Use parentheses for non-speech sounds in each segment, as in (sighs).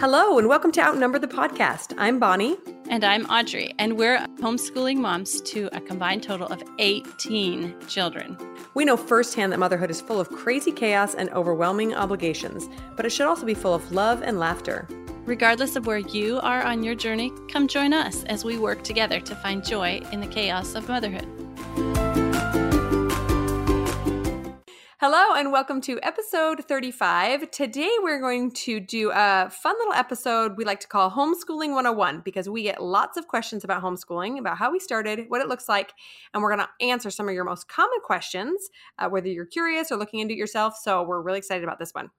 Hello, and welcome to Outnumber the Podcast. I'm Bonnie. And I'm Audrey, and we're homeschooling moms to a combined total of 18 children. We know firsthand that motherhood is full of crazy chaos and overwhelming obligations, but it should also be full of love and laughter. Regardless of where you are on your journey, come join us as we work together to find joy in the chaos of motherhood. Hello, and welcome to episode 35. Today, we're going to do a fun little episode we like to call Homeschooling 101 because we get lots of questions about homeschooling, about how we started, what it looks like, and we're going to answer some of your most common questions, uh, whether you're curious or looking into it yourself. So, we're really excited about this one.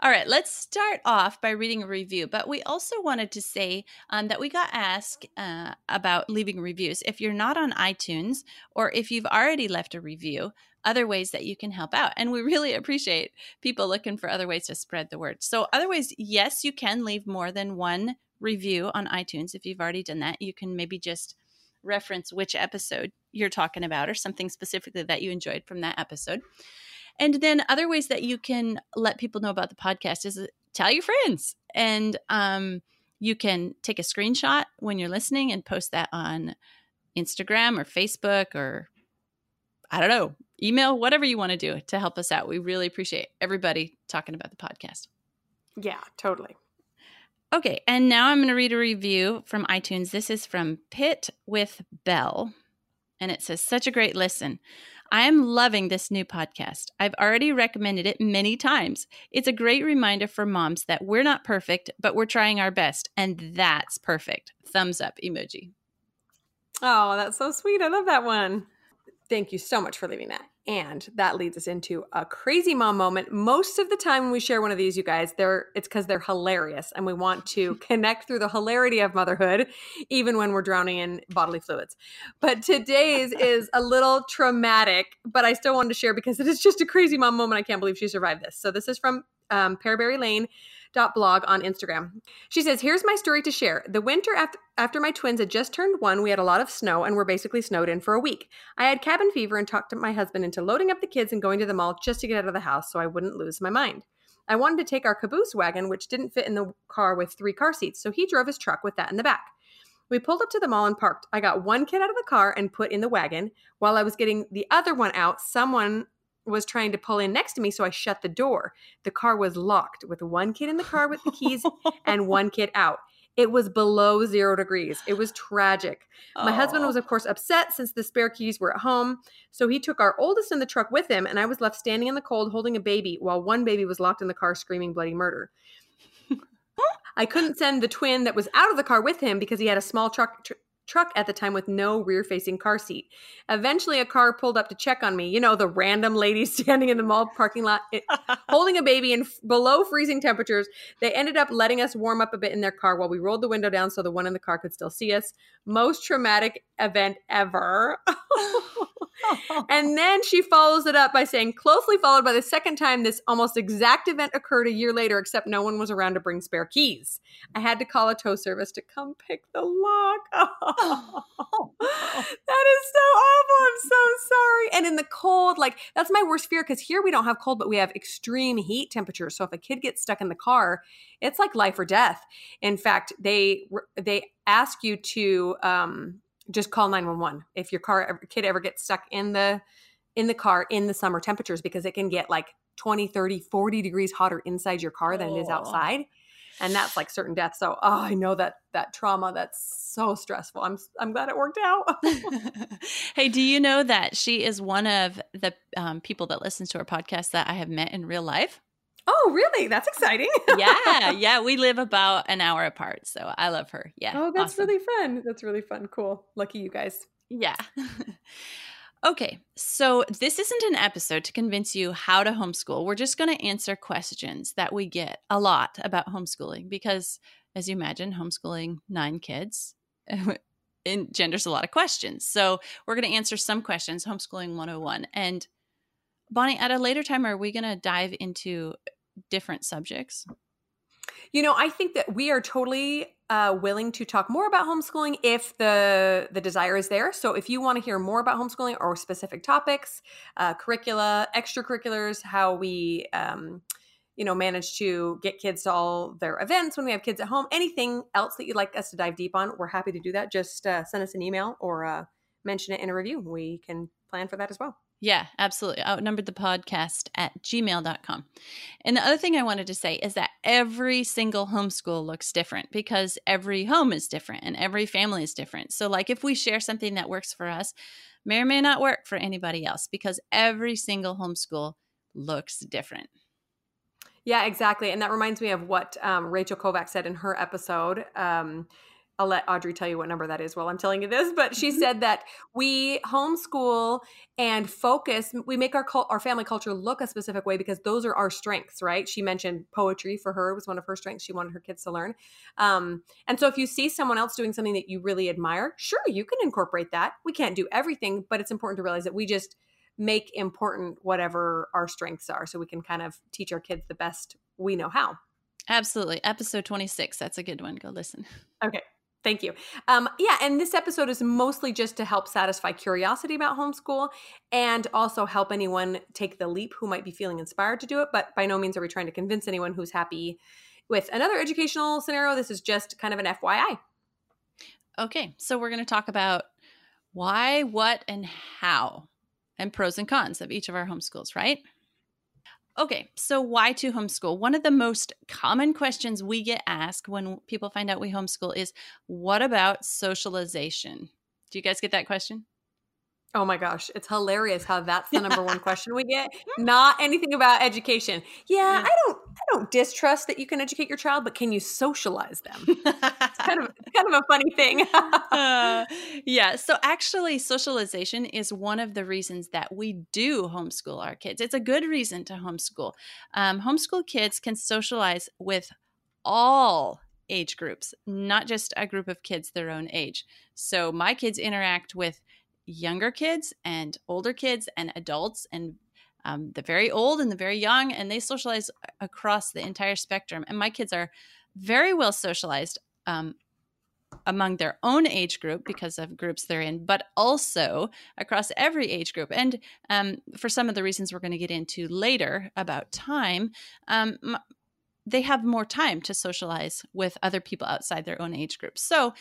All right, let's start off by reading a review. But we also wanted to say um, that we got asked uh, about leaving reviews. If you're not on iTunes or if you've already left a review, other ways that you can help out. And we really (laughs) appreciate people looking for other ways to spread the word. So, other ways, yes, you can leave more than one review on iTunes. If you've already done that, you can maybe just reference which episode you're talking about or something specifically that you enjoyed from that episode. And then other ways that you can let people know about the podcast is uh, tell your friends. And um, you can take a screenshot when you're listening and post that on Instagram or Facebook or I don't know, email, whatever you want to do to help us out. We really appreciate everybody talking about the podcast. Yeah, totally. Okay, and now I'm going to read a review from iTunes. This is from Pit with Bell, and it says, Such a great listen. I am loving this new podcast. I've already recommended it many times. It's a great reminder for moms that we're not perfect, but we're trying our best, and that's perfect. Thumbs up emoji. Oh, that's so sweet. I love that one. Thank you so much for leaving that. And that leads us into a crazy mom moment. Most of the time when we share one of these, you guys, they're it's because they're hilarious and we want to (laughs) connect through the hilarity of motherhood, even when we're drowning in bodily fluids. But today's is a little traumatic, but I still wanted to share because it is just a crazy mom moment. I can't believe she survived this. So this is from um, Pearberry Lane blog on Instagram. She says, Here's my story to share. The winter after, after my twins had just turned one, we had a lot of snow and were basically snowed in for a week. I had cabin fever and talked to my husband into loading up the kids and going to the mall just to get out of the house so I wouldn't lose my mind. I wanted to take our caboose wagon, which didn't fit in the car with three car seats, so he drove his truck with that in the back. We pulled up to the mall and parked. I got one kid out of the car and put in the wagon. While I was getting the other one out, someone was trying to pull in next to me, so I shut the door. The car was locked with one kid in the car with the keys and (laughs) one kid out. It was below zero degrees. It was tragic. My husband was, of course, upset since the spare keys were at home. So he took our oldest in the truck with him, and I was left standing in the cold holding a baby while one baby was locked in the car screaming bloody murder. (laughs) I couldn't send the twin that was out of the car with him because he had a small truck tr- truck at the time with no rear facing car seat. Eventually, a car pulled up to check on me. You know, the random lady (laughs) standing in the mall parking lot it, holding a baby in f- below freezing temperatures. They ended up letting us warm up a bit in their car while we rolled the window down so the one in the car could still see us. Most traumatic event ever. (laughs) and then she follows it up by saying, closely followed by the second time this almost exact event occurred a year later, except no one was around to bring spare keys. I had to call a tow service to come pick the lock. Oh, (laughs) (laughs) that is so awful. I'm so sorry. And in the cold, like that's my worst fear because here we don't have cold, but we have extreme heat temperatures. So if a kid gets stuck in the car, it's like life or death. In fact, they they ask you to um, just call 911 if your car kid ever gets stuck in the in the car in the summer temperatures because it can get like 20 30 40 degrees hotter inside your car than oh. it is outside and that's like certain death so oh i know that that trauma that's so stressful i'm i'm glad it worked out (laughs) (laughs) hey do you know that she is one of the um, people that listens to our podcast that i have met in real life Oh, really? That's exciting. (laughs) yeah, yeah. We live about an hour apart, so I love her. Yeah. Oh, that's awesome. really fun. That's really fun. Cool. Lucky you guys. Yeah. Okay, so this isn't an episode to convince you how to homeschool. We're just going to answer questions that we get a lot about homeschooling because, as you imagine, homeschooling nine kids (laughs) engenders a lot of questions. So we're going to answer some questions, homeschooling 101. And Bonnie, at a later time, are we going to dive into different subjects? You know, I think that we are totally uh, willing to talk more about homeschooling if the the desire is there. So, if you want to hear more about homeschooling or specific topics, uh, curricula, extracurriculars, how we um, you know, manage to get kids to all their events when we have kids at home. Anything else that you'd like us to dive deep on, we're happy to do that. Just uh, send us an email or uh, mention it in a review. We can plan for that as well. Yeah, absolutely. Outnumbered the podcast at gmail.com. And the other thing I wanted to say is that every single homeschool looks different because every home is different and every family is different. So, like, if we share something that works for us, may or may not work for anybody else because every single homeschool looks different. Yeah, exactly. And that reminds me of what um, Rachel Kovac said in her episode. Um, I'll let Audrey tell you what number that is while I'm telling you this, but she mm-hmm. said that we homeschool and focus. We make our our family culture look a specific way because those are our strengths, right? She mentioned poetry for her was one of her strengths. She wanted her kids to learn, um, and so if you see someone else doing something that you really admire, sure, you can incorporate that. We can't do everything, but it's important to realize that we just make important whatever our strengths are, so we can kind of teach our kids the best we know how. Absolutely. Episode 26. That's a good one. Go listen. Okay. Thank you. Um, yeah, and this episode is mostly just to help satisfy curiosity about homeschool and also help anyone take the leap who might be feeling inspired to do it. But by no means are we trying to convince anyone who's happy with another educational scenario. This is just kind of an FYI. Okay, so we're going to talk about why, what, and how, and pros and cons of each of our homeschools, right? Okay, so why to homeschool? One of the most common questions we get asked when people find out we homeschool is what about socialization? Do you guys get that question? Oh my gosh, it's hilarious how that's the number one (laughs) question we get. Not anything about education. Yeah, I don't don't distrust that you can educate your child, but can you socialize them? it's kind of (laughs) kind of a funny thing. uh, (laughs) yeah, so actually socialization is one of the reasons that we do homeschool our kids. It's a good reason to homeschool. Um, homeschool kids can socialize with all age groups, not just a group of kids their own age. So my kids interact with younger kids and older kids and adults and um, the very old and the very young, and they socialize across the entire spectrum. And my kids are very well socialized um, among their own age group because of groups they're in, but also across every age group. And um, for some of the reasons we're going to get into later about time, um, they have more time to socialize with other people outside their own age group. So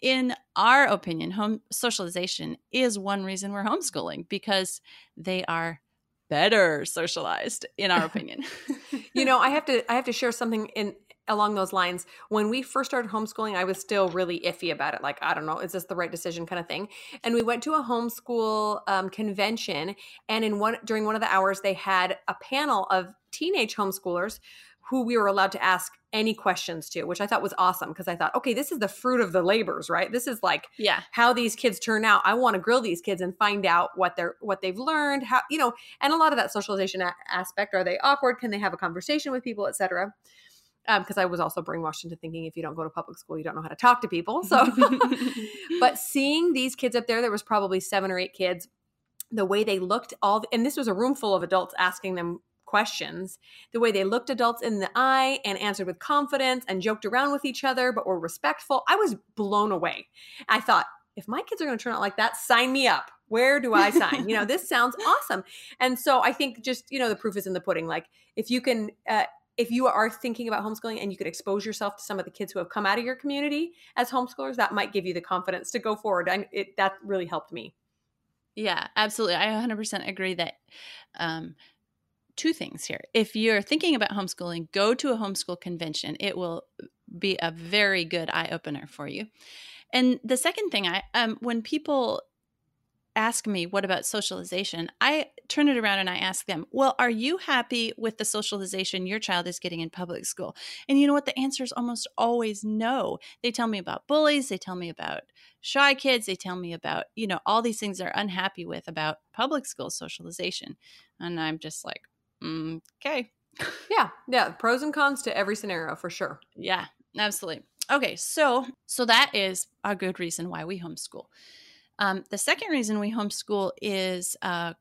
in our opinion, home socialization is one reason we're homeschooling because they are better socialized in our opinion. (laughs) you know, I have to I have to share something in along those lines. When we first started homeschooling, I was still really iffy about it. Like, I don't know, is this the right decision kind of thing? And we went to a homeschool um, convention, and in one during one of the hours, they had a panel of teenage homeschoolers who we were allowed to ask any questions to, which I thought was awesome because I thought, okay, this is the fruit of the labors, right? This is like yeah. how these kids turn out. I want to grill these kids and find out what they're what they've learned, how you know, and a lot of that socialization a- aspect. Are they awkward? Can they have a conversation with people, etc. Because um, I was also brainwashed into thinking if you don't go to public school, you don't know how to talk to people. So, (laughs) but seeing these kids up there, there was probably seven or eight kids the way they looked all and this was a room full of adults asking them questions, the way they looked adults in the eye and answered with confidence and joked around with each other, but were respectful. I was blown away. I thought, if my kids are going to turn out like that, sign me up. Where do I sign? you know, this (laughs) sounds awesome. And so I think just, you know, the proof is in the pudding. Like if you can, uh, if you are thinking about homeschooling and you could expose yourself to some of the kids who have come out of your community as homeschoolers, that might give you the confidence to go forward. And it, that really helped me. Yeah, absolutely. I 100% agree that um, two things here. If you're thinking about homeschooling, go to a homeschool convention. It will be a very good eye opener for you. And the second thing, I um, when people ask me what about socialization, I turn it around and I ask them, "Well, are you happy with the socialization your child is getting in public school?" And you know what? The answer is almost always no. They tell me about bullies. They tell me about shy kids. They tell me about you know all these things they're unhappy with about public school socialization, and I'm just like, okay. yeah, yeah, pros and cons to every scenario for sure. Yeah, absolutely. Okay, so so that is a good reason why we homeschool. Um, the second reason we homeschool is uh,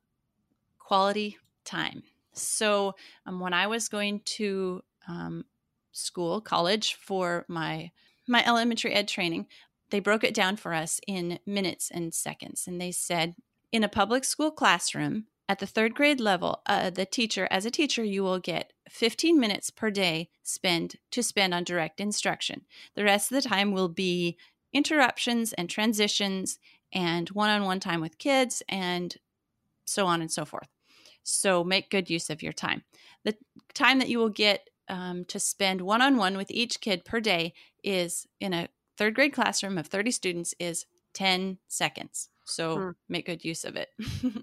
quality time. So um, when I was going to um, school, college for my my elementary ed training, they broke it down for us in minutes and seconds, and they said in a public school classroom, at the third grade level, uh, the teacher, as a teacher, you will get 15 minutes per day spend to spend on direct instruction. The rest of the time will be interruptions and transitions and one-on-one time with kids and so on and so forth. So make good use of your time. The time that you will get um, to spend one-on-one with each kid per day is in a third grade classroom of 30 students is 10 seconds. So hmm. make good use of it.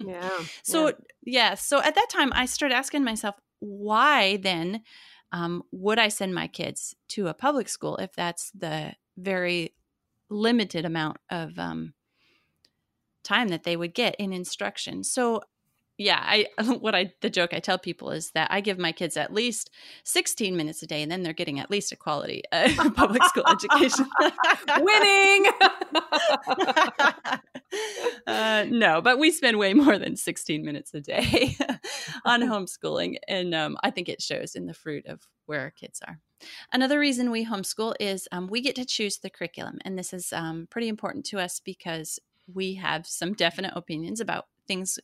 yeah. (laughs) So, yeah. yeah. So at that time, I started asking myself, why then um, would I send my kids to a public school if that's the very limited amount of um, time that they would get in instruction? So yeah, I (laughs) what I the joke I tell people is that I give my kids at least 16 minutes a day and then they're getting at least a quality uh, (laughs) public school education. (laughs) Winning. uh, no, but we spend way more than 16 minutes a day on homeschooling and um, I think it shows in the fruit of where our kids are. Another reason we homeschool is um, we get to choose the curriculum and this is um, pretty important to us because we have some definite opinions about things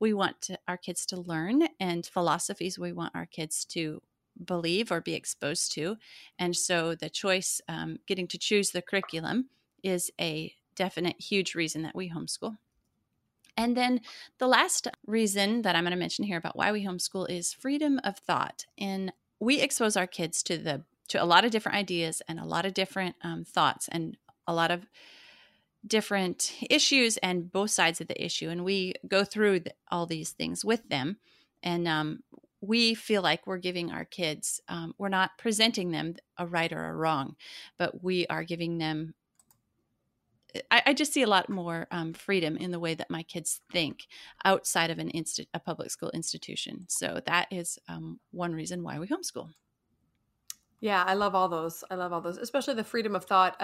we want to, our kids to learn and philosophies we want our kids to believe or be exposed to. And so the choice, um, getting to choose the curriculum, is a definite huge reason that we homeschool. And then the last reason that I'm going to mention here about why we homeschool is freedom of thought. And we expose our kids to the to a lot of different ideas and a lot of different um, thoughts and a lot of different issues and both sides of the issue and we go through all these things with them and um, we feel like we're giving our kids um, we're not presenting them a right or a wrong but we are giving them I, I just see a lot more um, freedom in the way that my kids think outside of an insti- a public school institution. So that is um, one reason why we homeschool. Yeah, I love all those. I love all those, especially the freedom of thought.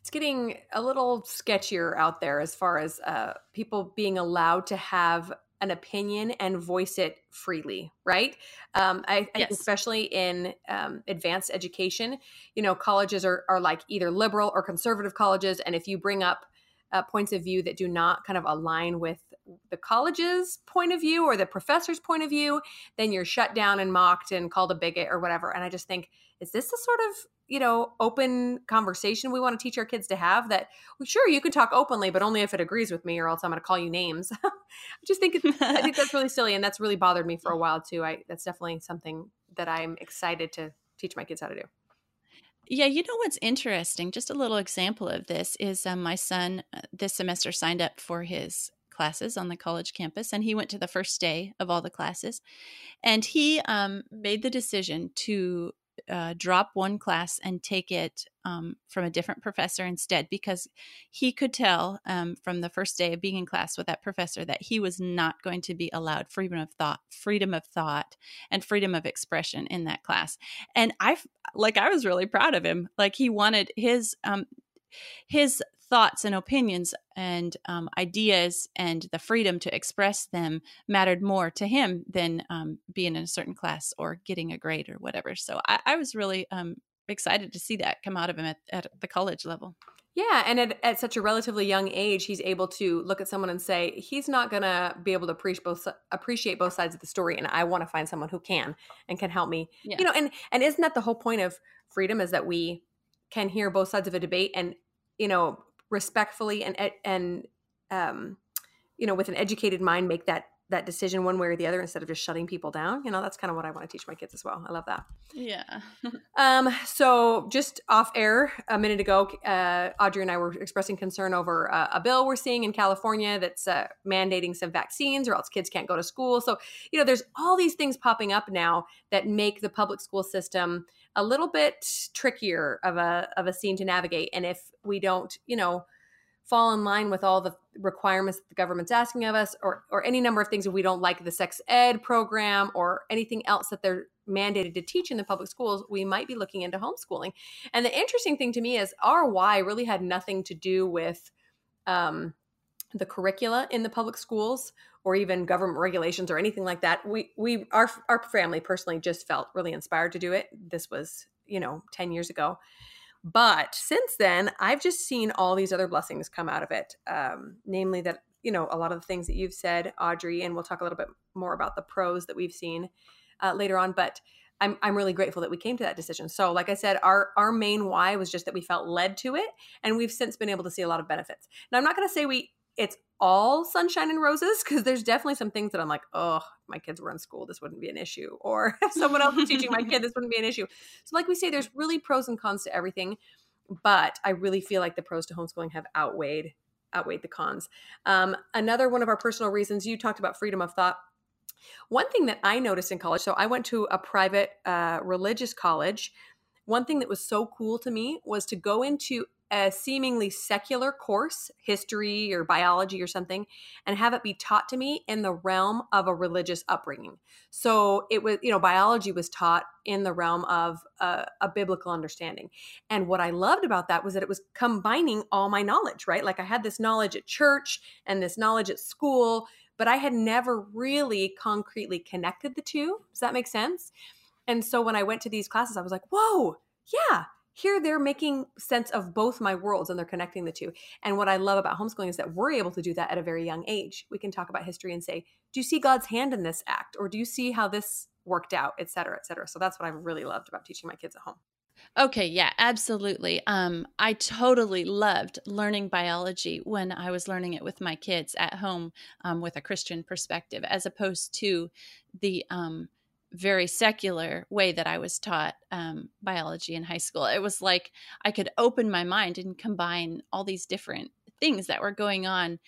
It's getting a little sketchier out there as far as uh, people being allowed to have an opinion and voice it freely, right? Um, I, I yes. especially in um, advanced education, you know, colleges are, are like either liberal or conservative colleges. And if you bring up uh, points of view that do not kind of align with the college's point of view or the professor's point of view, then you're shut down and mocked and called a bigot or whatever. And I just think, is this the sort of you know open conversation we want to teach our kids to have that well, sure you can talk openly but only if it agrees with me or else i'm going to call you names (laughs) i just think i think that's really silly and that's really bothered me for a while too i that's definitely something that i'm excited to teach my kids how to do yeah, you know what's interesting? Just a little example of this is um, my son uh, this semester signed up for his classes on the college campus, and he went to the first day of all the classes. And he um, made the decision to uh, drop one class and take it um, from a different professor instead because he could tell um, from the first day of being in class with that professor that he was not going to be allowed freedom of thought freedom of thought and freedom of expression in that class. And i like i was really proud of him. Like he wanted his um his thoughts and opinions and um, ideas and the freedom to express them mattered more to him than um, being in a certain class or getting a grade or whatever. So I, I was really um, excited to see that come out of him at, at the college level. Yeah, and at, at, such a relatively young age, he's able to look at someone and say, he's not going to be able to appreciate both appreciate both sides of the story, and I want to find someone who can and can help me. Yeah. You know, and and isn't that the whole point of freedom? Is that we can hear both sides of a debate and you know respectfully and and um, you know with an educated mind make that that decision one way or the other instead of just shutting people down. You know that's kind of what i want to teach my kids as well. I love that. Yeah. (laughs) Um so just off air a minute ago uh, audrey and i were expressing concern over uh, a bill we're seeing in california that's uh, mandating some vaccines or else kids can't go to school. So you know there's all these things popping up now that make the public school system a little bit trickier of a of a scene to navigate. And if we don't you know fall in line with all the requirements that the government's asking of us or or any number of things if we don't like the sex ed program or anything else that they're mandated to teach in the public schools we might be looking into homeschooling. And the interesting thing to me is our why really had nothing to do with um, the curricula in the public schools or even government regulations or anything like that we we our our family personally just felt really inspired to do it this was you know 10 years ago but since then i've just seen all these other blessings come out of it um, namely that you know, a lot of the things that you've said, Audrey, and we'll talk a little bit more about the pros that we've seen uh, later on. But I'm, I'm really grateful that we came to that decision. So, like I said, our our main why was just that we felt led to it, and we've since been able to see a lot of benefits. Now, I'm not going to say we it's all sunshine and roses because there's definitely some things that I'm like, oh, my kids were in school, this wouldn't be an issue, (laughs) or if someone else was teaching my kid, this wouldn't be an issue. So, like we say, there's really pros and cons to everything, but I really feel like the pros to homeschooling have outweighed outweighed the cons. Um, another one of our personal reasons you talked about freedom of thought one thing that I noticed in college, so I went to a private uh, religious college. One thing that was so cool to me was to go into a seemingly secular course, history or biology or something, and have it be taught to me in the realm of a religious upbringing. So it was, you know, biology was taught in the realm of a, a, biblical understanding. And what I loved about that was that it was combining all my knowledge, right? Like I had this knowledge at church and this knowledge at school, but I had never really concretely connected the two. Does that make sense? And so when I went to these classes, I was like, whoa, yeah, here they're making sense of both my worlds and they're connecting the two. And what I love about homeschooling is that we're able to do that at a very young age. We can talk about history and say, do you see God's hand in this act? Or do you see how this worked out, et cetera, et cetera. So that's what I've really loved about teaching my kids at home. Okay, yeah, absolutely. Um, I totally loved learning biology when I was learning it with my kids at home um, with a Christian perspective, as opposed to the um, very secular way that I was taught um, biology in high school. It was like I could open my mind and combine all these different things that were going on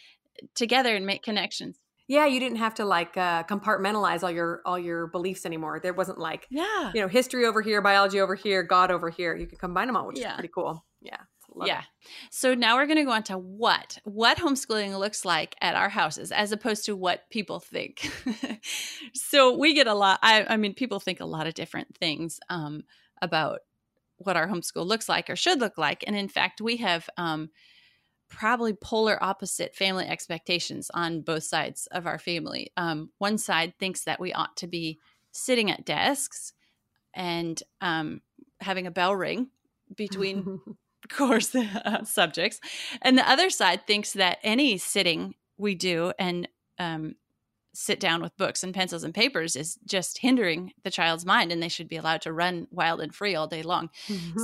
together and make connections. Yeah you didn't have to like uh, compartmentalize all your all your beliefs anymore. There wasn't like yeah. you know history over here biology over here god over here. You could combine them all which yeah. is pretty cool. Yeah yeah it. so now we're going to go on to what what homeschooling looks like at our houses as opposed to what people think (laughs) so we get a lot I, I mean people think a lot of different things um, about what our homeschool looks like or should look like and in fact we have um, probably polar opposite family expectations on both sides of our family. Um, one side thinks that we ought to be sitting at desks and um, having a bell ring between (laughs) course uh, (laughs) subjects, and the other side thinks that any sitting we do and um, sit down with books and pencils and papers is just hindering the child's mind and they should be allowed to run wild and free all day long. (laughs)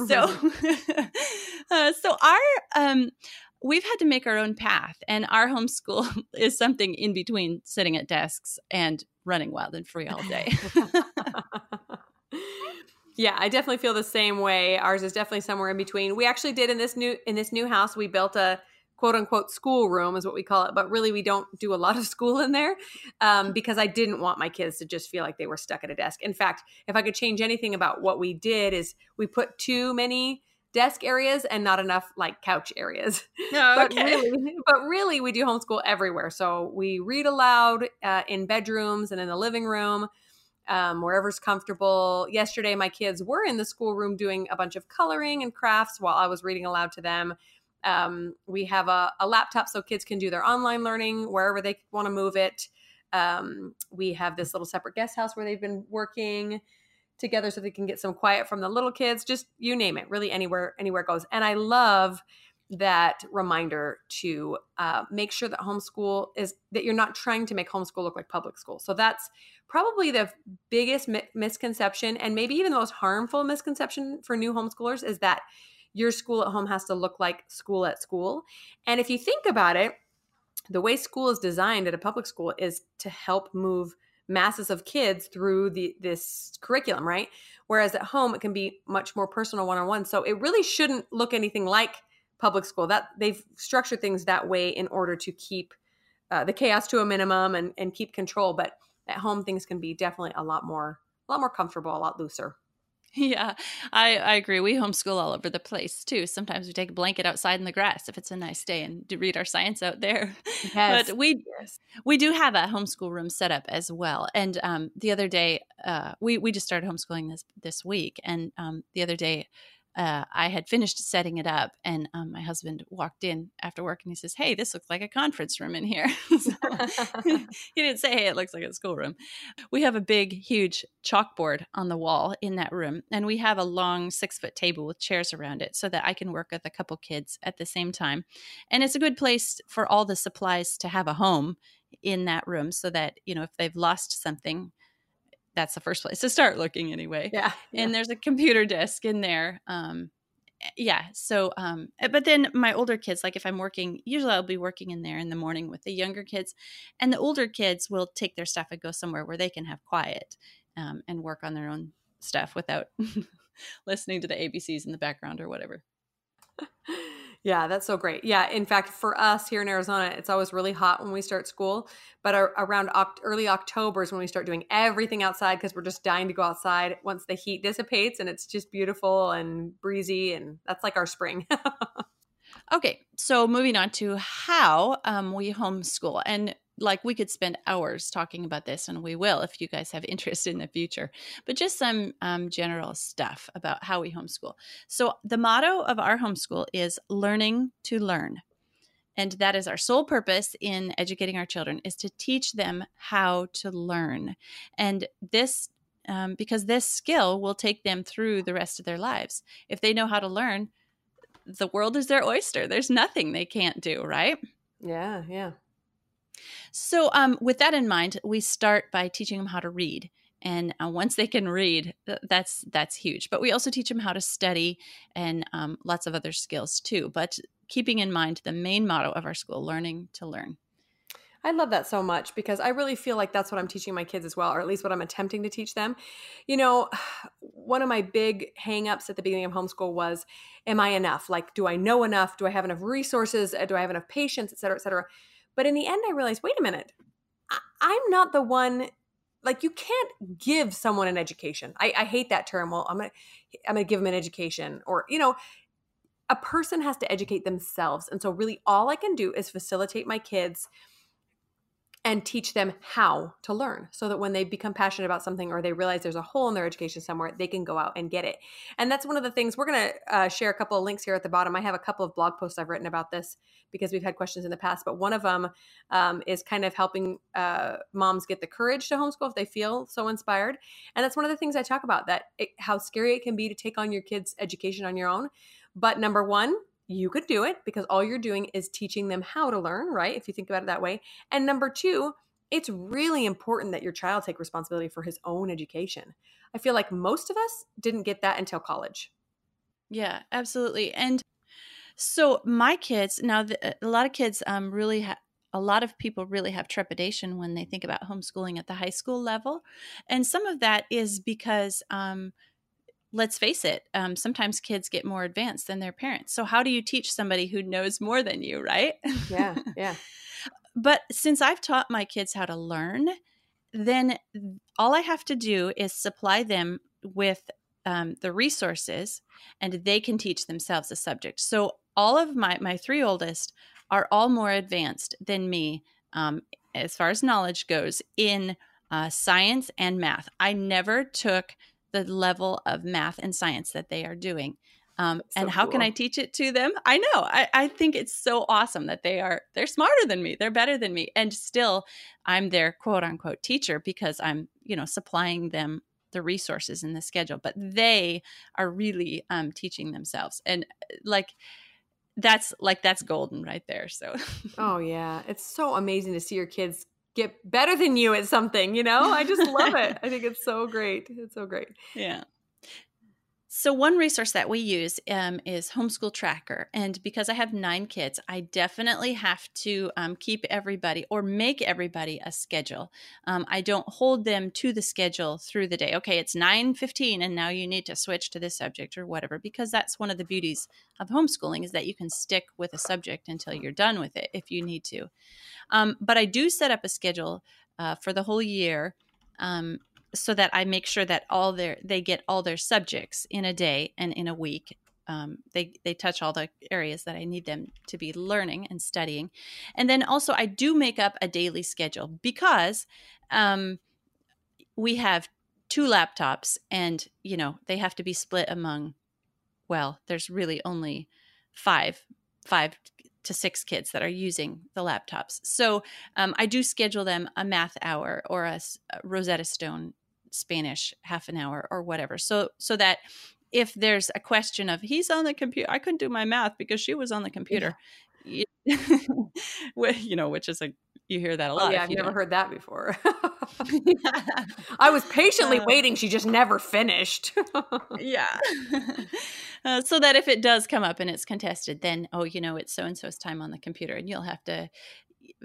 So (laughs) uh, so our um we've had to make our own path and our homeschool is something in between sitting at desks and running wild and free all day yeah i definitely feel the same way. Ours is definitely somewhere in between. We actually did in this new in this new house we built a quote unquote school room is what we call it but really we don't do a lot of (laughs) school in there um, because i didn't want my kids to just feel like they were stuck at a desk. In fact if i could change anything about what we did is we put too many desk areas and not enough like couch areas. Oh, (laughs) (laughs) but really, but really, we do homeschool everywhere. So we read aloud uh, in bedrooms and in the living room, um, wherever's comfortable. Yesterday, my kids were in the schoolroom doing a bunch of coloring and crafts while I was reading aloud to them. Um, we have a, a, laptop so kids can do their online learning wherever they want to move it. Um, we have this little separate guest house where they've been working together so they can get some quiet from the little kids just you name it really anywhere anywhere goes and i love that reminder to uh, make sure that homeschool is that you're not trying to make homeschool look like public school so that's probably the biggest mi- misconception and maybe even the most harmful misconception for new homeschoolers is that your school at home has to look like school at school and if you think about it the way school is designed at a public school is to help move masses of kids through the this curriculum, right? Whereas at home it can be much more personal one-on-one. So it really shouldn't look anything like public school. That they've structured things that way in order to keep uh, the chaos to a minimum and, and keep control. But at home things can be definitely a lot more a lot more comfortable, a lot looser. Yeah, I, I agree. We homeschool all over the place too. Sometimes we take a blanket outside in the grass if it's a nice day and read our science out there. (laughs) Yes. but we yes. we do have a homeschool room set up as well. And um, the other day, uh, we we just started homeschooling this this week, and um, the other day, uh, I had finished setting it up, and um, my husband walked in after work and he says, Hey, this looks like a conference room in here. (laughs) so, (laughs) (laughs) he didn't say, Hey, it looks like a schoolroom. We have a big, huge chalkboard on the wall in that room, and we have a long six foot table with chairs around it so that I can work with a couple kids at the same time. And it's a good place for all the supplies to have a home in that room so that, you know, if they've lost something, that's the first place to start looking anyway. Yeah. yeah. And there's a computer desk in there. Um, eh, yeah. So, um, eh, but then my older kids, like if I'm working, usually I'll be working in there in the morning with the younger kids, and the older kids will take their stuff and go somewhere where they can have quiet um, and work on their own stuff without (laughs) listening to the ABCs in the background or whatever. (laughs) Yeah, that's so great. Yeah, in fact, for us here in Arizona, it's always really hot when we start school, but around oct- early October is when we start doing everything outside because we're just dying to go outside once the heat dissipates and it's just beautiful and breezy, and that's like our spring. (laughs) okay, so moving on to how um, we homeschool, and like we could spend hours talking about this and we will if you guys have (laughs) interest in the future but just some um, general stuff about how we homeschool. So the motto of our homeschool is learning to learn and that is our sole purpose in educating our children is to teach them how to learn and this um, because this skill will take them through the rest of their lives. If they know how to learn the world is their oyster. There's nothing they can't do right? Yeah yeah so, um, with that in mind, we start by teaching them how to read. And uh, once they can read, that's that's huge. But we also teach them how to study and um, lots of other skills too. But keeping in mind the main motto of our school: learning to learn. I love that so much because I really feel like that's what I'm teaching my kids as well, or at least what I'm attempting to teach them. You know, (sighs) one of my big hangups at the beginning of homeschool was, am I enough? Like, do I know enough? Do I have enough resources? Do I have enough patience, et cetera, et cetera? But in the end, I realized wait a minute, I- I'm not the one. Like you can't give someone an education. I, I hate that term. Well, I'm gonna I'm gonna give them an education, or you know, a person has to educate themselves. And so, really, all I can do is facilitate my kids and teach them how to learn so that when they become passionate about something or they realize there's a hole in their education somewhere, they can go out and get it. And that's one of the things we're going to uh, share a couple of links here at the bottom. I have a couple of blog posts I've written about this because we've had questions in the past, but one of them um, is kind of helping uh, moms get the courage to homeschool if they feel so inspired. And that's one of the things I talk about that it, how scary it can be to take on your kids' education on your own. But number one, you could do it because all you're doing is teaching them how to learn, right? If you think about it that way. And number two, it's really important that your child take responsibility for his own education. I feel like most of us didn't get that until college. Yeah, absolutely. And so my kids now, the, a lot of kids um, really have a lot of people really have trepidation when they think about homeschooling at the high school level. And some of that is because um, let's face it, um, sometimes kids get more advanced than their parents. So, how do you teach somebody who knows more than you, right? Yeah, (laughs) yeah. but since I've taught my kids how to learn, then all I have to do is supply them with um, the resources and they can teach themselves a subject. So, all of my, my three oldest are all more advanced than me um, as far as knowledge goes in uh, science and math. I never took the level of math and science that they are doing. Um, so and how cool. can I teach it to them? I know. I, I think it's so awesome that they are they're smarter than me. They're better than me. And still I'm their quote unquote teacher because I'm, you know, supplying them the resources in the schedule. But they are really um, teaching themselves. And uh, like that's like that's golden right there. So Oh yeah. It's so amazing to see your kids get better than you at something, you know? I just love (laughs) it. I think it's so great. It's so great. Yeah. So, one resource that we use um, is Homeschool Tracker. And because I have nine kids, I definitely have to um, keep everybody or make everybody a schedule. Um, I don't hold them to the schedule through the day. Okay, it's 9 15, and now you need to switch to this subject or whatever, because that's one of the beauties of homeschooling is that you can stick with a subject until you're done with it if you need to. Um, but I do set up a schedule uh, for the whole year. Um, so that I make sure that all their they get all their subjects in a day and in a week. Um, they they touch all the areas that I need them to be learning and studying, and then also I do make up a daily schedule because um, we have two laptops and you know they have to be split among well, there's really only five five to six kids that are using the laptops. So um, I do schedule them a math hour or a, a Rosetta Stone Spanish half an hour or whatever. So so that if there's a question of he's on the computer, I couldn't do my math because she was on the computer. Yeah. (laughs) you know, which is a you hear that a oh, lot. Oh, yeah, I've never don't. heard that before. (laughs) I was patiently uh, waiting. She just never finished. (laughs) yeah. Uh, so that if it does come up and it's contested, then, oh, you know, it's so and so's time on the computer, and you'll have to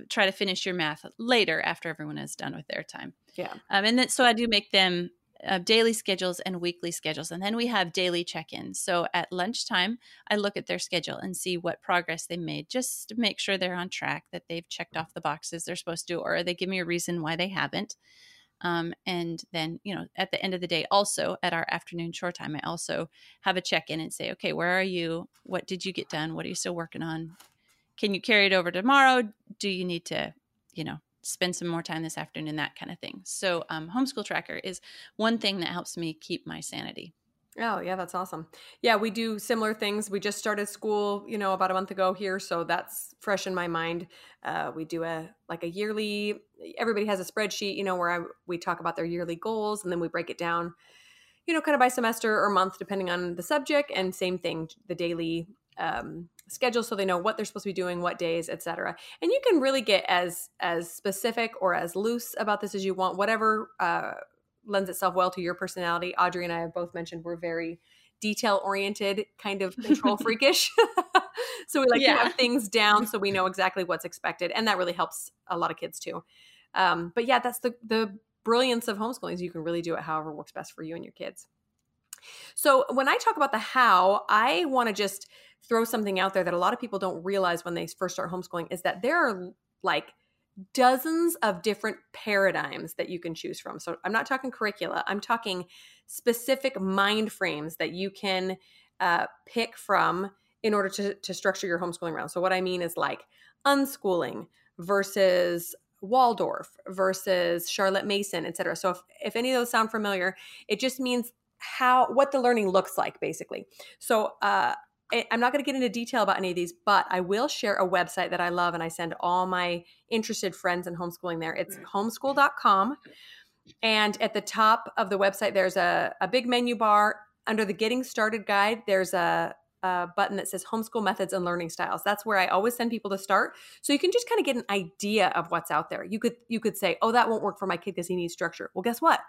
try to finish your math later after everyone is done with their time. Yeah. Um, and then, so I do make them uh, daily schedules and weekly schedules. And then we have daily check ins. So at lunchtime, I look at their schedule and see what progress they made, just to make sure they're on track, that they've checked off the boxes they're supposed to, or they give me a reason why they haven't. Um, and then, you know, at the end of the day, also at our afternoon short time, I also have a check in and say, okay, where are you? What did you get done? What are you still working on? Can you carry it over tomorrow? Do you need to, you know, spend some more time this afternoon, that kind of thing. So, um, Homeschool Tracker is one thing that helps me keep my sanity. Oh, yeah, that's awesome. Yeah, we do similar things. We just started school, you know, about a month ago here, so that's fresh in my mind. Uh, we do a like a yearly. Everybody has a spreadsheet, you know, where I, we talk about their yearly goals, and then we break it down, you know, kind of by semester or month, depending on the subject. And same thing, the daily um, schedule so they know what they're supposed to be doing what days etc and you can really get as as specific or as loose about this as you want whatever uh, lends itself well to your personality. Audrey and i have both mentioned we're very detail oriented kind of control (laughs) freakish. (laughs) So we like yeah. to have things down so we (laughs) know exactly what's expected and that really helps a lot of kids too. Um, but yeah that's the the brilliance of homeschooling is you can really do it however works best for you and your kids so when i talk about the how i want to just throw something out there that a lot of people don't realize when they first start homeschooling is that there are like dozens of different paradigms that you can choose from. So I'm not talking curricula, I'm talking specific mind frames that you can uh, pick from in order to, to structure your homeschooling around. So what I mean is like unschooling versus Waldorf versus Charlotte Mason, et cetera. So if, if any of those sound familiar, it just means how what the learning looks like basically. So uh, I'm not going to get into detail about any of these, but I will share a website that I love and I send all my interested friends in homeschooling there. It's homeschool.com. And at the top of the website, there's a, a big menu bar. Under the Getting Started guide, there's a, a button that says Homeschool Methods and Learning Styles. That's where I always send people to start. So you can just kind of get an idea of what's out there. You could you could say, "Oh, that won't work for my kid because he needs structure." Well, guess what?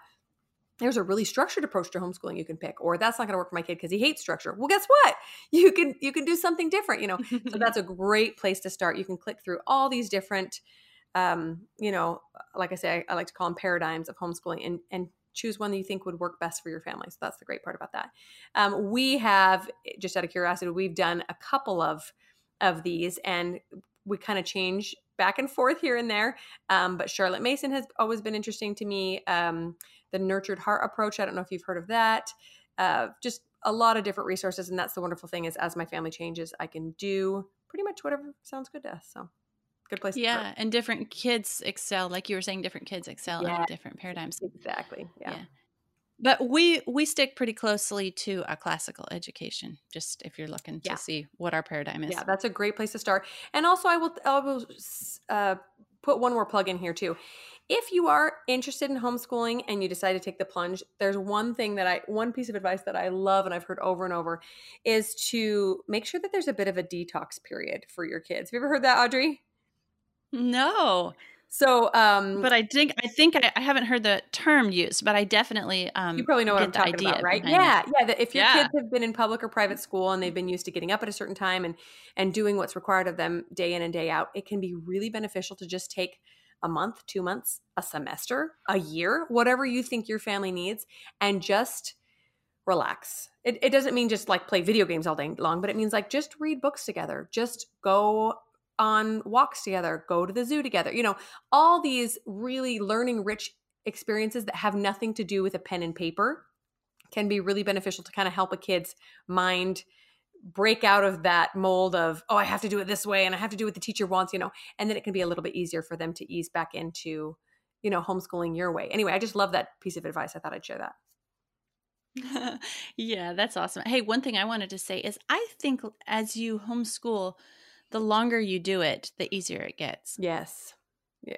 There's a really structured approach to homeschooling you can pick or that's not going to work for my kid because he hates structure. Well guess what? (laughs) You can you can do something different you know? (laughs) So that's a great place to start. You can click through all these different um, you know like i say I, I, like to call them paradigms of homeschooling and and choose one that you think would work best for your family. So that's the great part about that. Um, we have just out of curiosity we've done a couple of of these and we kind of change back and forth here and there. Um, but charlotte mason has always been interesting to me. Um, the nurtured heart approach. I don't know if you've heard of that. Uh, just a lot of different resources. And that's the wonderful thing is as my family changes, I can do pretty much whatever sounds good to us. So good place. Yeah. And different kids excel. Like you were saying, different kids excel yeah. in different paradigms. Exactly. yeah. yeah but we we stick pretty closely to a classical education just if you're looking to yeah. see what our paradigm is yeah that's a great place to start and also i will i will uh, put one more plug in here too if you are interested in homeschooling and you decide to take the plunge, there's one thing that I, one piece of advice that I love and I've heard over and over is to make sure that there's a bit of a detox period for your kids. Have you ever heard that, Audrey? No. So, um, but I think I think I, I, haven't heard the term used, but I definitely um, you probably know what I'm talking about, right? Yeah, it. yeah. That if your yeah. kids have been in public or private school and they've been used to getting up at a certain time and and doing what's required of them day in and day out, it can be really beneficial to just take a month, two months, a semester, a year, whatever you think your family needs, and just relax. It, it doesn't mean just like play video games all day long, but it means like just read books together, just go on walks together, go to the zoo together. You know, all these really learning rich experiences that have nothing to do with a pen and paper can be really beneficial to kind of help a kid's mind break out of that mold of oh i have to do it this way and i have to do what the teacher wants you know and then it can be a little bit easier for them to ease back into you know homeschooling your way anyway i just love that piece of advice i thought i'd share that (laughs) yeah, that's awesome. Hey, one thing I wanted to say is I think as you homeschool, the longer you do it, the easier it gets. Yes. Yeah.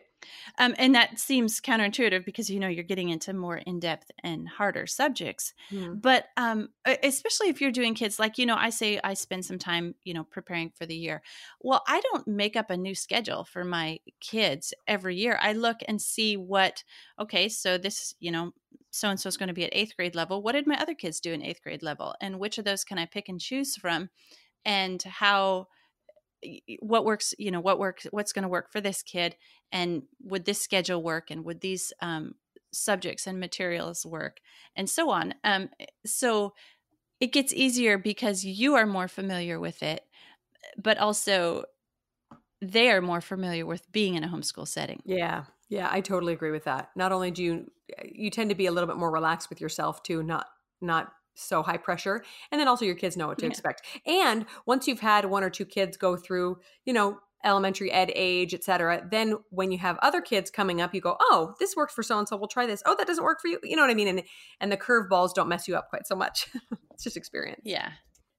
Um, and that seems counterintuitive because you know you're getting into more in-depth and harder subjects. Mm. But um, especially if you're doing kids, like you know, I say I spend some time, you know, preparing for the year. Well, I don't make up a new schedule for my kids every year. I look and see what. Okay, so this, you know, so and so is going to be at eighth grade level. What did my other kids do in eighth grade level? And which of those can I pick and choose from? And how what works you know what works what's going to work for this kid and would this schedule work and would these um, subjects and materials work and so on. Um, so it gets easier because you are more familiar with it but also they are more familiar with being in a homeschool setting. Yeah yeah i totally agree with that. Not only do you you tend to be a little bit more relaxed with yourself too not not so high pressure and then also your kids know what to yeah. expect. And once you've had one or two kids go through you know elementary ed age etc then when you have other kids coming up you go oh this works for so and so we'll try this. Oh that doesn't work for you. You know what i mean? And and the curveballs don't mess you up quite so much. (laughs) It's just experience. Yeah.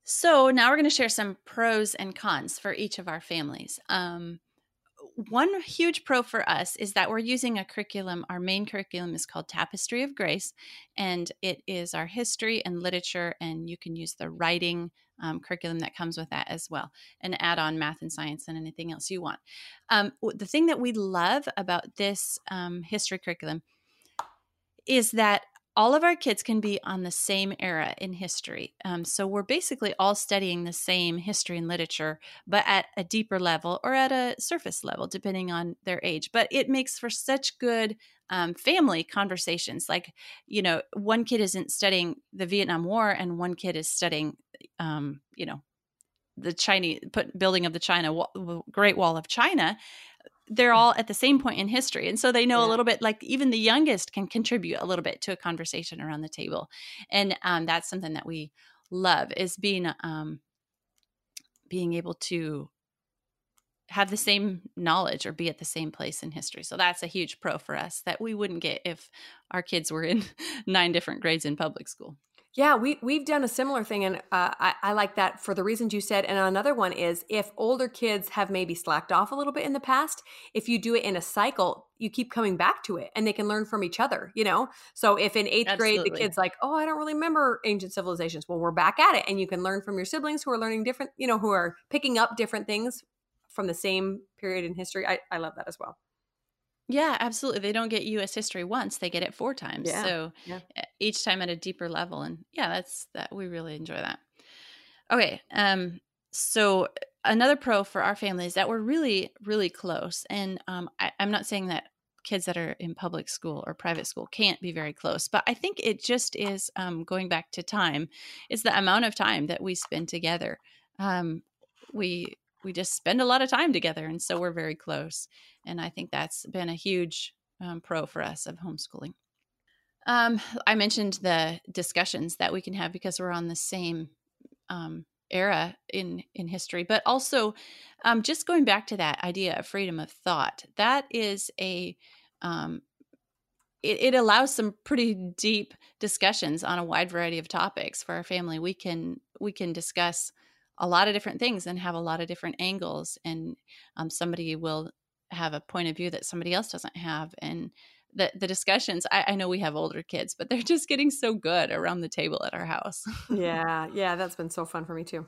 So now we're going to share some pros and cons for each of our families. Um, one huge pro for us is that we're using a curriculum. Our main curriculum is called Tapestry of Grace, and it is our history and literature, and you can use the writing um, curriculum that comes with that as well, and add on math and science and anything else you want. Um, the thing that we love about this um, history curriculum is that all of our kids can be on the same era in history. Um, so we're basically all studying the same history and literature, but at a deeper level or at a surface level, depending on their age. But it makes for such good um, family conversations. Like, you know, one kid isn't studying the Vietnam War and one kid is studying, um, you know, the Chinese put, building of the China Great Wall of China they're all at the same point in history. And so they know yeah. a little bit like even the youngest can contribute a little bit to a conversation around the table. And um, that's something that we love is being um, being able to have the same knowledge or be at the same place in history. So that's a huge pro for us that we wouldn't get if our kids were in (laughs) nine different grades in public school yeah, we we've done a similar thing, and uh, I, I like that for the reasons you said. And another one is if older kids have maybe slacked off a little bit in the past, if you do it in a cycle, you keep coming back to it, and they can learn from each other. You know, so if in eighth Absolutely. grade the kid's like, "Oh, I don't really remember ancient civilizations," well, we're back at it, and you can learn from your siblings who are learning different, you know, who are picking up different things from the same period in history. I, I love that as well. Yeah, absolutely. They don't get US history once, they get it four times. Yeah. So yeah. each time at a deeper level. And yeah, that's that we really enjoy that. Okay. Um, so another pro for our family is that we're really, really close. And um, I, I'm not saying that kids that are in public school or private school can't be very close but i think it just is um, going back to time is the amount of time that we spend together um, we we just spend a lot of time together and so we're very close and i think that's been a huge um, pro for us of homeschooling. Um, i mentioned the discussions that we can have because we're on the same um, era in in history but also um, just going back to that idea of freedom of thought that is a um, it, it, allows some pretty deep discussions on a wide variety of topics for our family. We can we can discuss a lot of different things and have a lot of different angles and um, somebody will have a point of view that somebody else doesn't have and the, the discussions I, I know we have older kids but they're (laughs) just getting so good around the table at our house. (laughs) Yeah yeah that's been so fun for me too.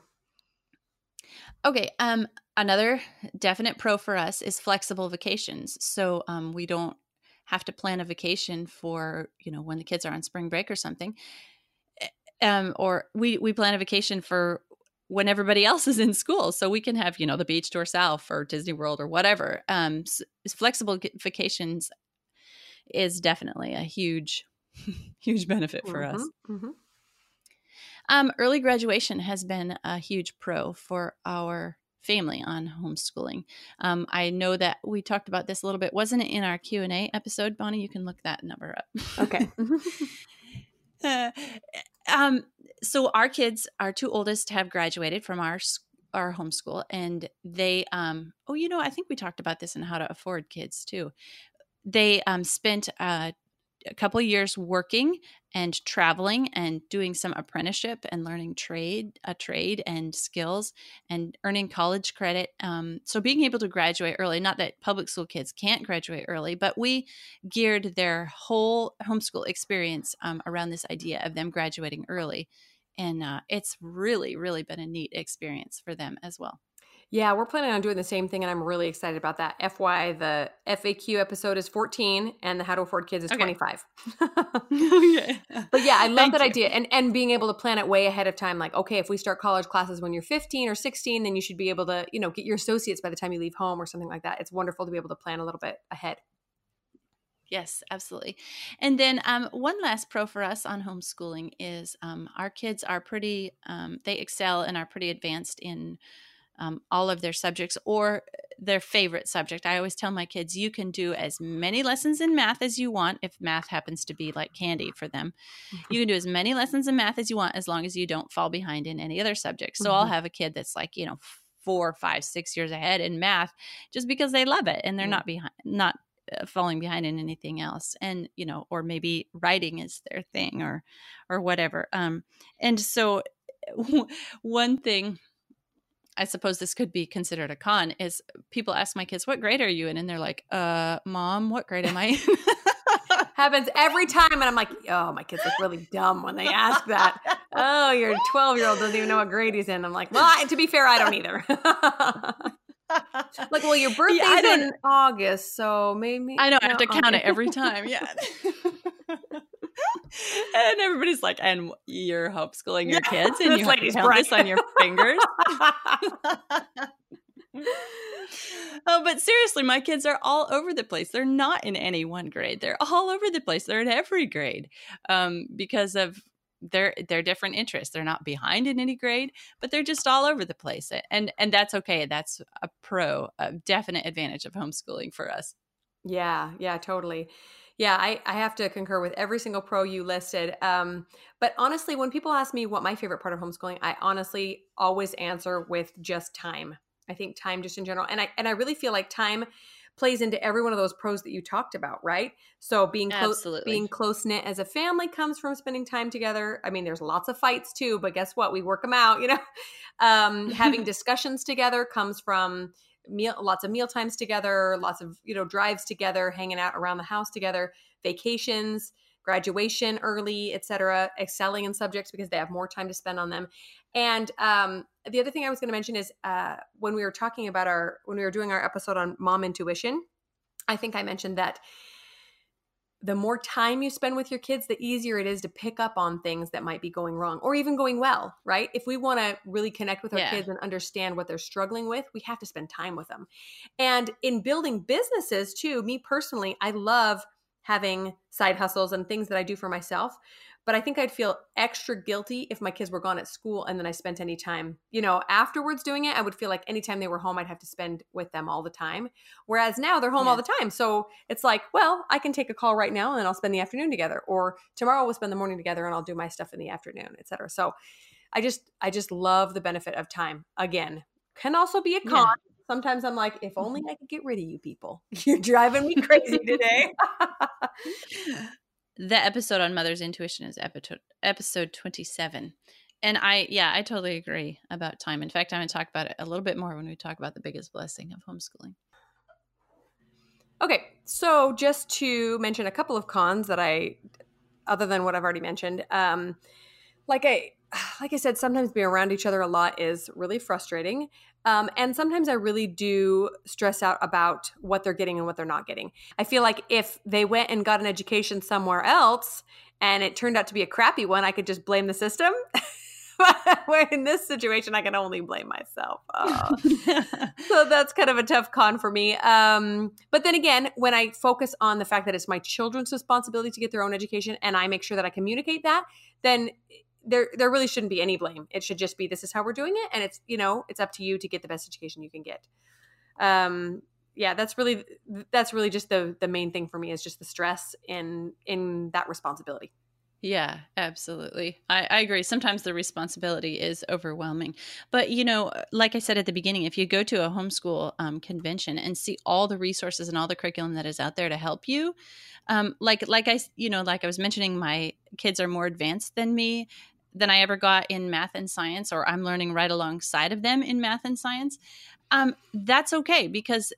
Okay um another definite pro for us is flexible vacations so um we don't have to plan a vacation for you know when the kids are on spring break or something eh, um, or we we plan a vacation for when everybody else is in school. So we can have, you know, the beach tour south or Disney World or whatever. Um, flexible vacations is definitely a huge, (laughs) huge benefit for mm-hmm, us. Mm-hmm. Um, early graduation has been a huge pro for our family on homeschooling. Um, I know that we talked about this a little bit. Wasn't it in our Q and A episode, Bonnie? You can look that number up. Okay. (laughs) uh, um, so our kids, our two oldest, have graduated from our our homeschool, and they, um, oh, you know, I think we talked about this and how to afford kids too. They um, spent uh, a couple years working and traveling and doing some apprenticeship and learning trade a trade and skills and earning college credit um, so being able to graduate early not that public school kids can't graduate early but we geared their whole homeschool experience um, around this idea of them graduating early and uh, it's really really been a neat experience for them as well yeah, we're planning on doing the same thing, and I'm really excited about that. FY, the FAQ episode is 14, and the How to Afford Kids is okay. 25. (laughs) okay. (laughs) But yeah, I love Thank that you. idea, and and being able to plan it way ahead of time. Like, okay, if we start college classes when you're 15 or 16, then you should be able to, you know, get your associates by the time you leave home or something like that. It's wonderful to be able to plan a little bit ahead. Yes, absolutely. And then um, one last pro for us on homeschooling is um, our kids are pretty, um, they excel and are pretty advanced in um, all of their subjects or their favorite subject. I always tell my kids, you can do as many lessons in math as you want if math happens to be like candy for them. You can do as many lessons in math as you want as long as you don't fall behind in any other subject. So mm-hmm. I'll have a kid that's like, you know, four, five, six years ahead in math just because they love it and they're not behind, not falling behind in anything else and you know or maybe writing is their thing or or whatever um and so one thing I suppose this could be considered a con is people ask my kids, "What grade are you in?" and they're like, "Uh, mom, what grade am I in?" (laughs) Happens every time, and I'm like, "Oh, my kids look really dumb when they ask that." oh, your 12 year old doesn't even know what grade he's in. I'm like, well, I, to be fair, I don't either. (laughs) like, well, your (laughs) birthday's yeah, in August, so maybe I know I have to count it every (laughs) time. Yeah and everybody's like, and you're homeschooling your kids, and you have to count this on your fingers. (laughs) oh, but seriously, my kids are all over the place. They're not in any one grade. They're all over the place. They're in every grade um, because of their their different interests. They're not behind in any grade, but they're just all over the place. And and that's okay. That's a pro, a definite advantage of homeschooling for us. Yeah, yeah, totally. Yeah, I, I have to concur with every single pro you listed. Um, but honestly, when people ask me what my favorite part of homeschooling, I honestly always answer with just time. I think time just in general. And I and I really feel like time plays into every one of those pros that you talked about, right? So being close being close knit as a family comes from spending time together. I mean, there's lots of fights too, but guess what? We work them out, you know. (laughs) Um, having (laughs) discussions together comes from meal lots of meal times together lots of you know drives together hanging out around the house together vacations graduation early etc excelling in subjects because they have more time to spend on them and um, the other thing i was going to mention is uh, when we were talking about our when we were doing our episode on mom intuition i think i mentioned that the more time you spend with your kids, the easier it is to pick up on things that might be going wrong or even going well, right? If we want to really connect with our yeah. kids and understand what they're struggling with, we have to spend time with them. And in building businesses, too, me personally, I love having side hustles and things that I do for myself but I think I'd feel extra guilty if my kids were gone at school and then I spent any time, you know, afterwards doing it. I would feel like anytime they were home, I'd have to spend with them all the time. Whereas now they're home yeah. all the time. So it's like, well, I can take a call right now and then I'll spend the afternoon together. Or tomorrow we'll spend the morning together and I'll do my stuff in the afternoon, etc. So I just I just love the benefit of time. Again, can also be a con. Yeah. Sometimes I'm like, if only I could get rid of you people. (laughs) You're driving me crazy today. (laughs) the episode on mother's intuition is episode episode 27 and i yeah i totally agree about time. In fact i'm going to talk about it a little bit more when we talk about the biggest blessing of homeschooling. Okay so just to mention a couple of cons that i other than what i've already mentioned um like i (sighs) like i said sometimes being around each other a lot is really frustrating um, and sometimes I really do stress out about what they're getting and what they're not getting. I feel like if they went and got an education somewhere else and it turned out to be a crappy one, I could just blame the system. (laughs) Where in this situation, I can only blame myself. Oh. (laughs) so that's kind of a tough con for me. Um, but then again, when I focus on the fact that it's my children's responsibility to get their own education and I make sure that I communicate that, then there there really shouldn't be any blame. It should just be this is how we're doing it, and it's you know it's up to you to get the best education you can get. Um, yeah, that's really that's really just the the main thing for me is just the stress in in that responsibility. Yeah, absolutely. I, I, agree. Sometimes the responsibility is overwhelming. But, you know, like I said at the beginning, if you go to a homeschool um, convention and see all the resources and all the curriculum that is out there to help you, um, like, like I, you know, like I was mentioning, my kids are more advanced than me than I ever got in math and science, or I'm learning right alongside of them in math and science. Um, that's okay because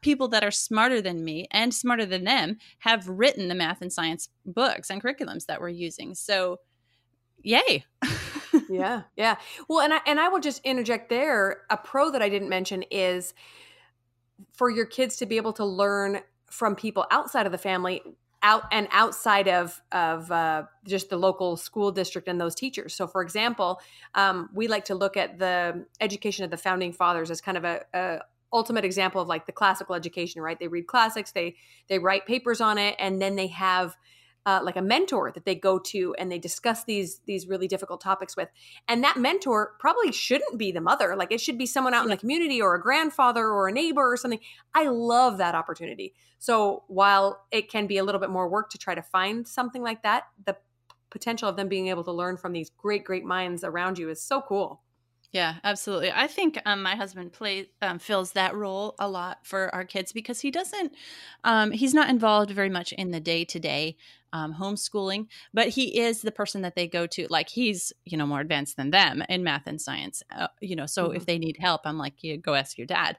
people that are smarter than me and smarter than them have written the math and science books and curriculums that we're using. So, yay. (laughs) yeah, yeah. Well, and I and I will just interject there. A pro that I didn't mention is for your kids to be able to learn from people outside of the family out and outside of of uh, just the local school district and those teachers. So, for example, um, we like to look at the education of the founding fathers as kind of a, a ultimate example of like the classical education right they read classics they they write papers on it and then they have uh, like a mentor that they go to and they discuss these these really difficult topics with. And that mentor probably shouldn't be the mother. Like it should be someone out in the community or a grandfather or a neighbor or something. I love that opportunity. So while it can be a little bit more work to try to find something like that the potential of them being able to learn from these great great minds around you is so cool. Yeah, absolutely. I think um, my husband plays um, fills that role a lot for our kids because he doesn't. Um, he's not involved very much in the day to day homeschooling, but he is the person that they go to. Like he's you know more advanced than them in math and science. Uh, you know, so mm-hmm. if they need help, I'm like, you go ask your dad.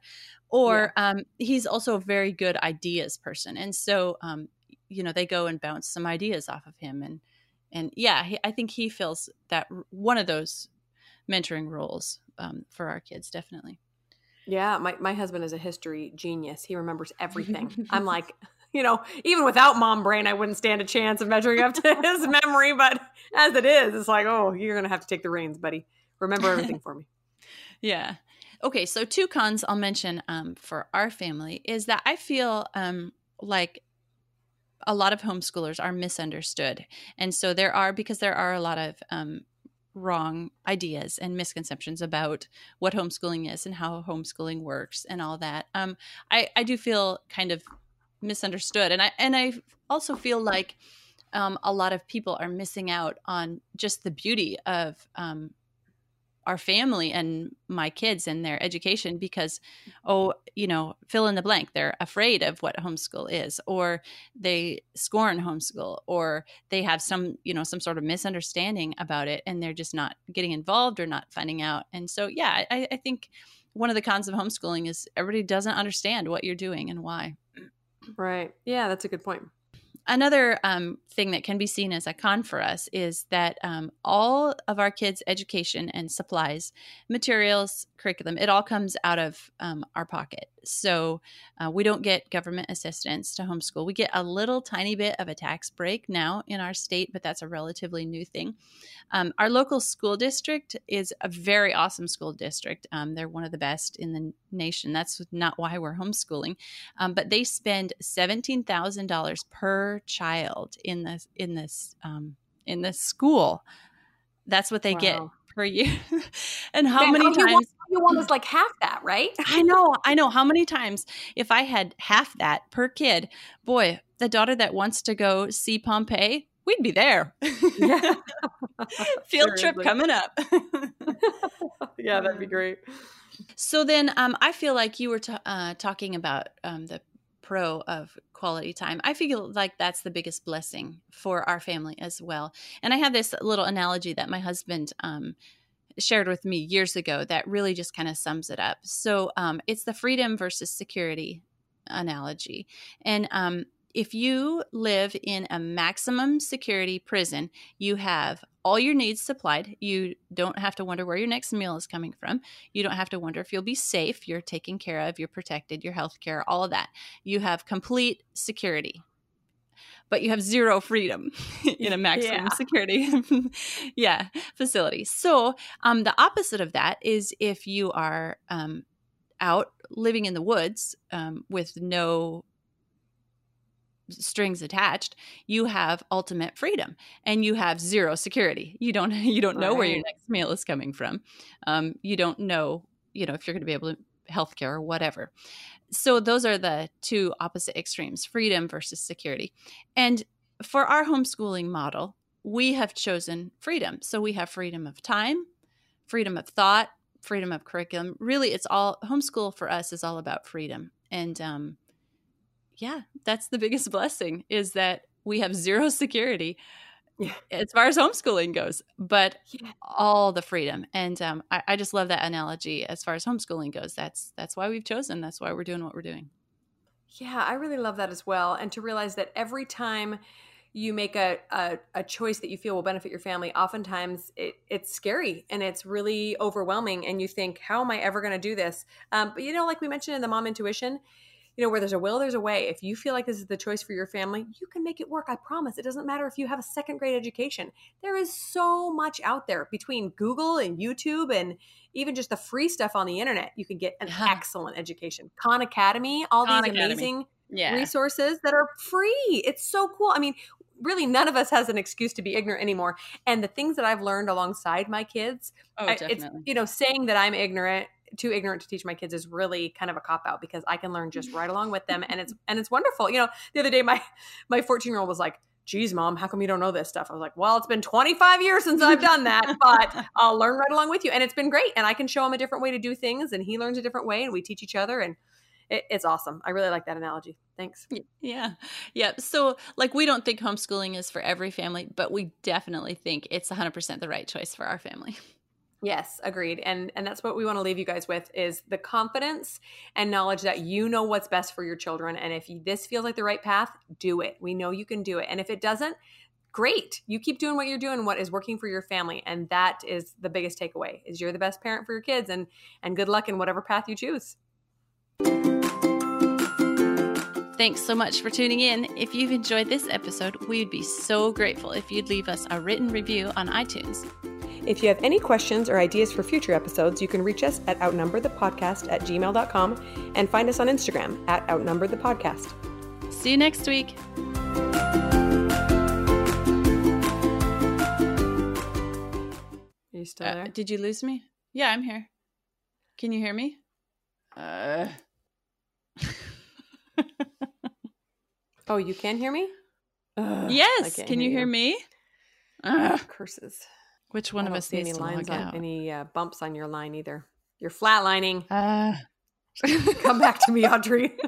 Or yeah. Um, he's also a very good ideas person, and so um, you know they go and bounce some ideas off of him and and yeah, he, I think he feels that one of those mentoring roles um, for our kids, definitely. Yeah, my, my husband is a history genius. He remembers everything. I'm like, (laughs) you know, even without mom brain, I wouldn't stand a chance of measuring up to (laughs) his memory. But as it is, it's like, oh, you're going to have to take the reins, buddy. Remember everything for me. (laughs) yeah. Okay. So, two cons I'll mention um, for our family is that I feel um, like a lot of homeschoolers are misunderstood. And so there are, because there are a lot of um, wrong ideas and misconceptions about what homeschooling is and how homeschooling works and all that. Um, I, I do feel kind of misunderstood, and I and I also feel like um, a lot of people are missing out on just the beauty of um, our family and my kids and their education because oh you know fill in the blank they're afraid of what homeschool is or they scorn homeschool or they have some you know some sort of misunderstanding about it and they're just not getting involved or not finding out. And so yeah i, I think one of the cons of homeschooling is everybody doesn't understand what you're doing and why right. Yeah that's a good point another um, thing that can be seen as a con for us is that um, all of our kids' education and supplies, materials, curriculum, it all comes out of um, our pocket. So uh, we don't get government assistance to homeschool. We get a little tiny bit of a tax break now in our state, but that's a relatively new thing. Um, our local school district is a very awesome school district. Um, they're one of the best in the nation. That's not why we're homeschooling, um, but they spend seventeen thousand dollars per child in this in this um, in this school. That's what they wow. get per year. (laughs) and how Man, many times you want is like half that, right? I know, I know. How many times if I had half that per kid, boy, the daughter that wants to go see Pompeii, we'd be there. Yeah. (laughs) Field trip coming up. (laughs) yeah, that'd be great. So then, um, I feel like you were t- uh, talking about um, the pro of quality time. I feel like that's the biggest blessing for our family as well. And I have this little analogy that my husband um, shared with me years ago that really just kind of sums it up. So um, it's the freedom versus security analogy. And um, if you live in a maximum security prison, you have all your needs supplied. You don't have to wonder where your next meal is coming from. You don't have to wonder if you'll be safe. You're taken care of, you're protected, your health care, all of that. You have complete security. But you have zero freedom (laughs) in a (laughs) maximum yeah. security (laughs) yeah, facility. So um, the opposite of that is if you are um, out living in the woods um, with no strings attached you have ultimate freedom and you have zero security you don't (laughs) you don't know right. where your next meal is coming from um, you don't know you know if you're going to be able to healthcare or whatever so those are the two opposite extremes freedom versus security and for our homeschooling model we have chosen freedom. So we have freedom of time, freedom of thought, freedom of curriculum. Really, it's all homeschool for us is all about freedom. And um, yeah, that's the biggest (laughs) blessing is that we have zero security yeah. as far as homeschooling goes, but yeah. all the freedom. And um, I, I just love that analogy as far as homeschooling goes. That's that's why we've chosen. That's why we're doing what we're doing. Yeah, I really love that as well. And to realize that every time you make a, a, a, choice that you feel will benefit your family, oftentimes it, it's scary and it's really overwhelming. And you think, how am I ever going to do this? Um, but you know, like we mentioned in the mom intuition, you know, where there's a will, there's a way. If you feel like this is the choice for your family, you can make it work. I promise. It doesn't matter if you have a second grade education. There is so much out there between Google and YouTube and even just the free stuff on the internet. You can get an yeah. excellent education. Khan Academy, all Khan these Academy. amazing yeah. resources that are free. It's so cool. I mean, really none of us has an excuse to be ignorant anymore. And the things that I've learned alongside my kids, oh, definitely. it's you know saying that I'm ignorant too ignorant to teach my kids is really kind of a cop out because I can learn just right along with them and it's (laughs) and it's wonderful. You know, the other day my my 14 year old was like, geez, mom, how come you don't know this stuff? I was like, well, it's been 25 years since I've done that, (laughs) but I'll learn right along with you. And it's been great. And I can show him a different way to do things and he learns a different way and we teach each other. And it, it's awesome. I really like that analogy. Thanks. Yeah. Yeah. So, like, we don't think homeschooling is for every family, but we definitely think it's 100% the right choice for our family. Yes, agreed. And and that's what we want to leave you guys with is the confidence and knowledge that you know what's best for your children and if this feels like the right path, do it. We know you can do it. And if it doesn't, great. You keep doing what you're doing, what is working for your family, and that is the biggest takeaway. Is you're the best parent for your kids and and good luck in whatever path you choose. Thanks so much for tuning in. If you've enjoyed this episode, we'd be so grateful if you'd leave us a written review on iTunes. If you have any questions or ideas for future episodes, you can reach us at outnumberthepodcast at gmail.com and find us on Instagram at outnumberthepodcast. See you next week. Are you still uh, there? Did you lose me? Yeah, I'm here. Can you hear me? Uh. oh, you can hear me? yes. Can you hear, me? Curses. Which one of us needs any to lines on, out? Any uh, bumps on your line either? You're flatlining. Uh. (laughs) Come back to me, Audrey. (laughs)